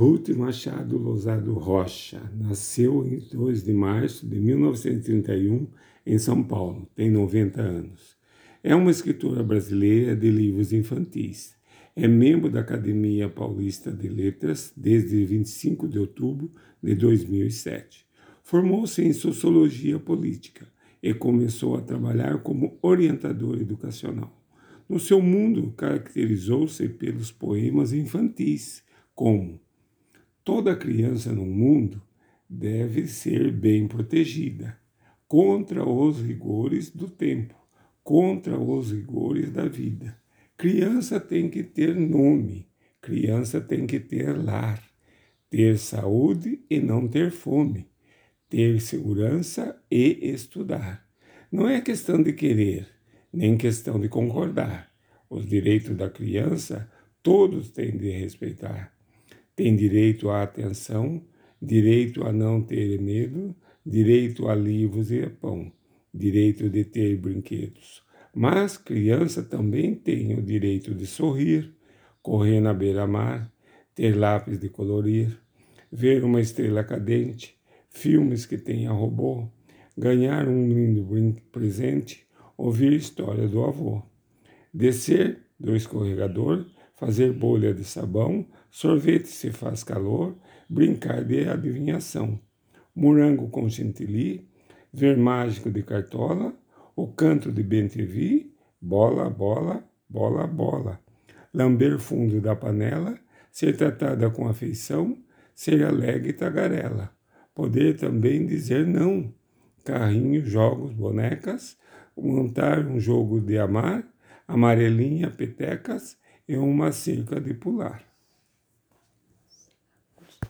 Ruth Machado Lozado Rocha nasceu em 2 de março de 1931 em São Paulo, tem 90 anos. É uma escritora brasileira de livros infantis. É membro da Academia Paulista de Letras desde 25 de outubro de 2007. Formou-se em Sociologia Política e começou a trabalhar como orientador educacional. No seu mundo, caracterizou-se pelos poemas infantis, como Toda criança no mundo deve ser bem protegida contra os rigores do tempo, contra os rigores da vida. Criança tem que ter nome, criança tem que ter lar, ter saúde e não ter fome, ter segurança e estudar. Não é questão de querer, nem questão de concordar. Os direitos da criança todos têm de respeitar tem direito à atenção, direito a não ter medo, direito a livros e a pão, direito de ter brinquedos. Mas criança também tem o direito de sorrir, correr na beira-mar, ter lápis de colorir, ver uma estrela cadente, filmes que tenha robô, ganhar um lindo presente, ouvir história do avô, descer do escorregador, fazer bolha de sabão, sorvete se faz calor, brincar de adivinhação, morango com chantilly, ver mágico de cartola, o canto de bentivi, bola, bola, bola, bola, lamber fundo da panela, ser tratada com afeição, ser alegre e tagarela, poder também dizer não, carrinho, jogos, bonecas, montar um jogo de amar, amarelinha, petecas, e uma cerca de pular.